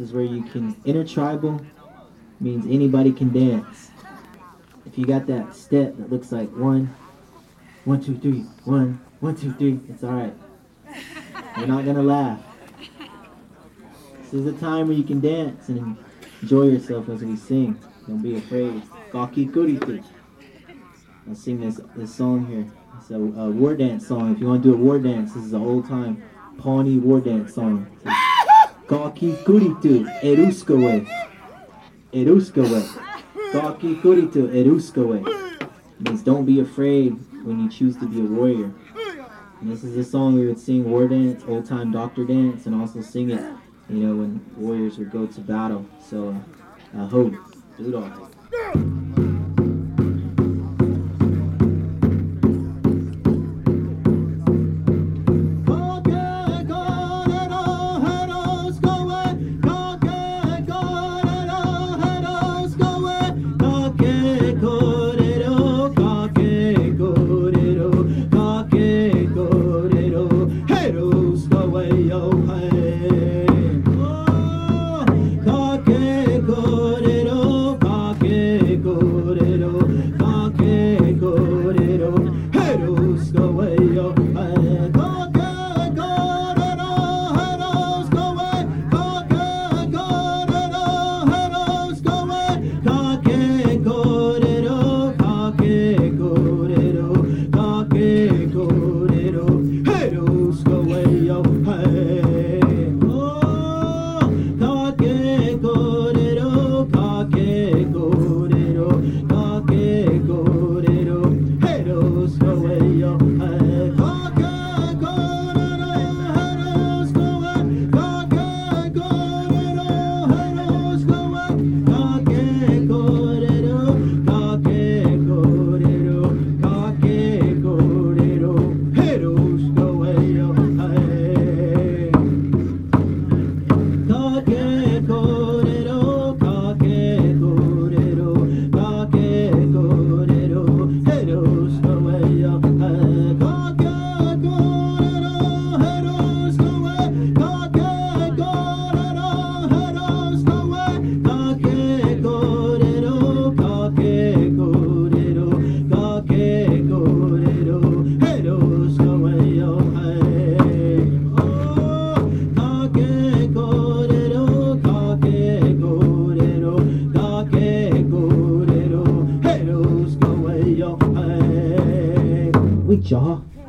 Is where you can intertribal means anybody can dance. If you got that step that looks like one, one, two, three, one, one, two, three, it's all right. We're not gonna laugh. This is a time where you can dance and enjoy yourself as we sing. Don't be afraid. Gaki kuriti. I'll sing this this song here. It's a, a war dance song. If you want to do a war dance, this is an old time Pawnee war dance song. Gaki kuritu eruskawe. Eruskawe. Gaki kuritu eruskawe. Means don't be afraid when you choose to be a warrior. And this is a song we would sing war dance, old time doctor dance, and also sing it, you know, when warriors would go to battle. So, uh, ho, do it all. 你哈。